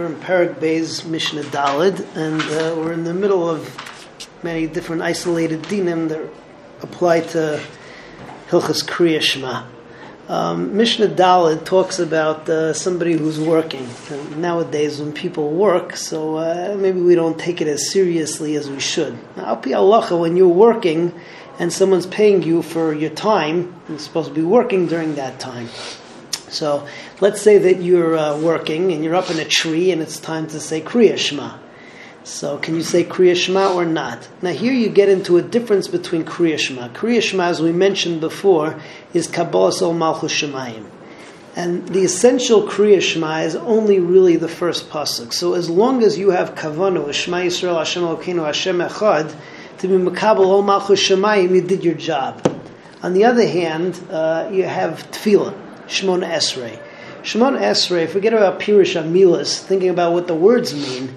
We're in Parak Beis Mishnah Dalid, and uh, we're in the middle of many different isolated dinim that apply to Hilchas Kriya. Um, Mishnah Dalid talks about uh, somebody who's working. And nowadays, when people work, so uh, maybe we don't take it as seriously as we should. Now, when you're working and someone's paying you for your time, you're supposed to be working during that time. So let's say that you're uh, working and you're up in a tree and it's time to say Kriya Shema. So can you say Kriya Shema or not? Now here you get into a difference between Kriya Shema. Kriya Shema, as we mentioned before, is Kabbalas Ol Malchus Shemayim. And the essential Kriya Shema is only really the first pasuk. So as long as you have kavanu, Shema Yisrael Hashem Elokeinu Hashem Echad, to be Makabal Ol Malchus Shemayim, you did your job. On the other hand, uh, you have tefillah. Shmon Esrei. Shmon Esrei, forget about Pirish Amilas, thinking about what the words mean,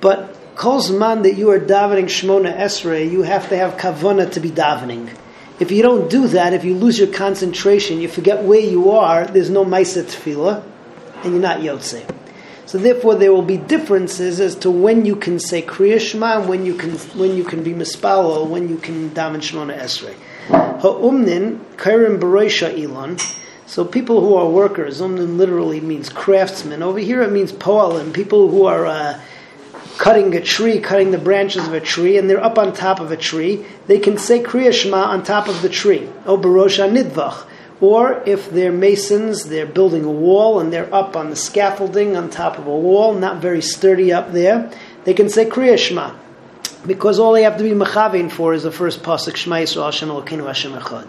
but Kol man that you are davening Shmona Esrei, you have to have kavana to be davening. If you don't do that, if you lose your concentration, you forget where you are, there's no Maisa Tefillah, and you're not Yotze. So therefore, there will be differences as to when you can say Kriya Shema and when you can when you can be Mispalo, when you can daven Shmona Esrei. Ha'umnin Kairim Bereisha Elon. So people who are workers, umnin literally means craftsmen. Over here it means poalim, people who are uh, cutting a tree, cutting the branches of a tree, and they're up on top of a tree. They can say Kriya Shema on top of the tree. O Barosha Nidvach. Or if they're masons, they're building a wall and they're up on the scaffolding on top of a wall, not very sturdy up there, they can say Kriya Shema. Because all they have to be mechavin for is the first pasuk Shema Yisrael Hashem Elokeinu Hashem Echad.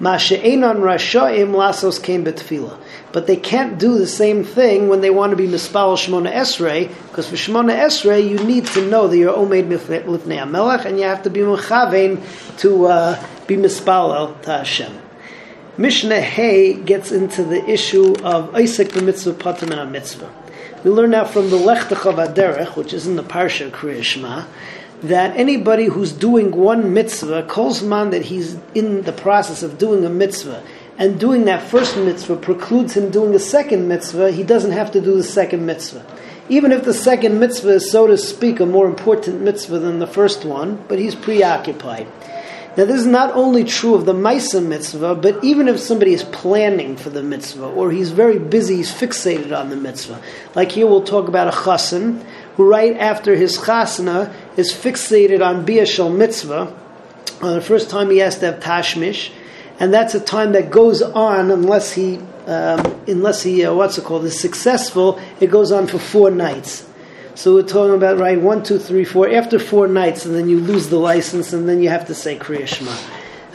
Rashaim lasos came betfila. But they can't do the same thing when they want to be mispal Shmona Esrei, because for Shmona Esrei you need to know that you're omeid lifnei Amelech, and you have to be mechavein to uh, be mispal to Hashem. Mishnah Hay gets into the issue of Isaac b'mitzvah patim and a mitzvah. We learn now from the Lechtechav Aderech, which is in the Parsha Kriya Shema, that anybody who's doing one mitzvah calls man that he's in the process of doing a mitzvah and doing that first mitzvah precludes him doing a second mitzvah, he doesn't have to do the second mitzvah. Even if the second mitzvah is, so to speak, a more important mitzvah than the first one, but he's preoccupied. Now, this is not only true of the Maisa mitzvah, but even if somebody is planning for the mitzvah, or he's very busy, he's fixated on the mitzvah. Like here, we'll talk about a chassan who, right after his chasana, is fixated on Biashal mitzvah. Uh, the first time he has to have tashmish, and that's a time that goes on unless he, um, unless he, uh, what's it called, is successful. It goes on for four nights. So we're talking about right one, two, three, four. After four nights, and then you lose the license, and then you have to say Kriya Shema.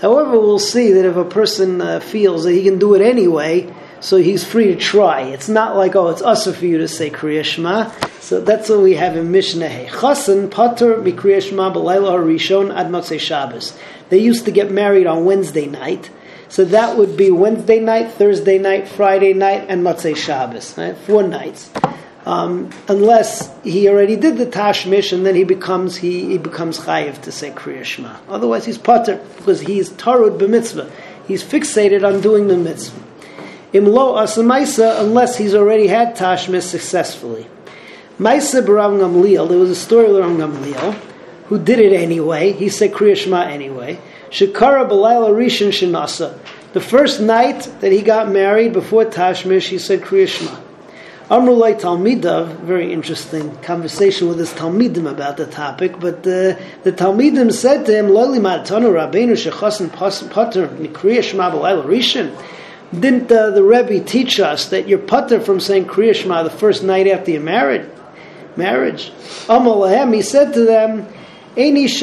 However, we'll see that if a person uh, feels that he can do it anyway, so he's free to try. It's not like, oh, it's us for you to say Kriya Shema. So that's what we have in Mishnah Hey. Chasen pater mikriya Shema b'layla harishon ad motzei Shabbos. They used to get married on Wednesday night. So that would be Wednesday night, Thursday night, Friday night, and Motzei Shabbos. Right? Four nights. Um, unless he already did the tashmish and then he becomes he, he becomes chayiv to say kriya shema. Otherwise, he's pater because he's tarud b'mitzvah. He's fixated on doing the mitzvah. Imlo asamaisa unless he's already had tashmish successfully. Maisa b'Rav Gamliel. There was a story of Rav Gamliel who did it anyway. He said kriya shema anyway. Shekara b'layla rishon shenasa. The first night that he got married before tashmish, he said kriya shema. Amrulai Talmidav, very interesting conversation with his Talmidim about the topic, but uh, the Talmidim said to him, Loli Matanu Rabbeinu Shechasin Pater Mikriya Shema Rishon. Didn't uh, the Rebbe teach us that you're putter from saying Kriya Shema the first night after you're married? Marriage. Amalahem, he said to them, malchus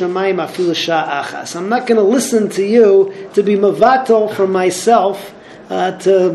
shamayim afilu achas. I'm not going to listen to you to be mavatel from myself uh, to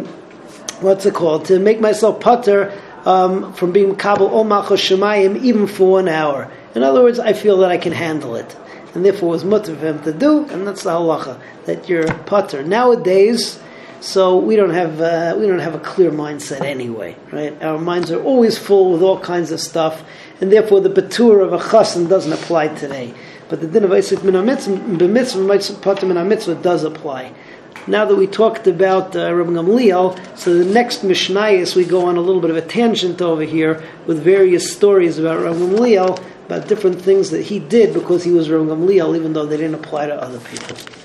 what's it called? To make myself putter um, from being kabel ol malchus shemayim even for one hour. In other words, I feel that I can handle it, and therefore it was mutter for him to do, and that's the halacha that you're putter. Nowadays, so we don't have uh, we don't have a clear mindset anyway, right? Our minds are always full with all kinds of stuff, and therefore the batur of a chassan doesn't apply today. But the din of Isaac min mitzvah, does apply. now that we talked about uh, Rabbi Gamliel, so the next Mishnayos we go on a little bit of a tangent over here with various stories about Rabbi Gamliel, about different things that he did because he was Rabbi Gamliel, even though they didn't apply to other people.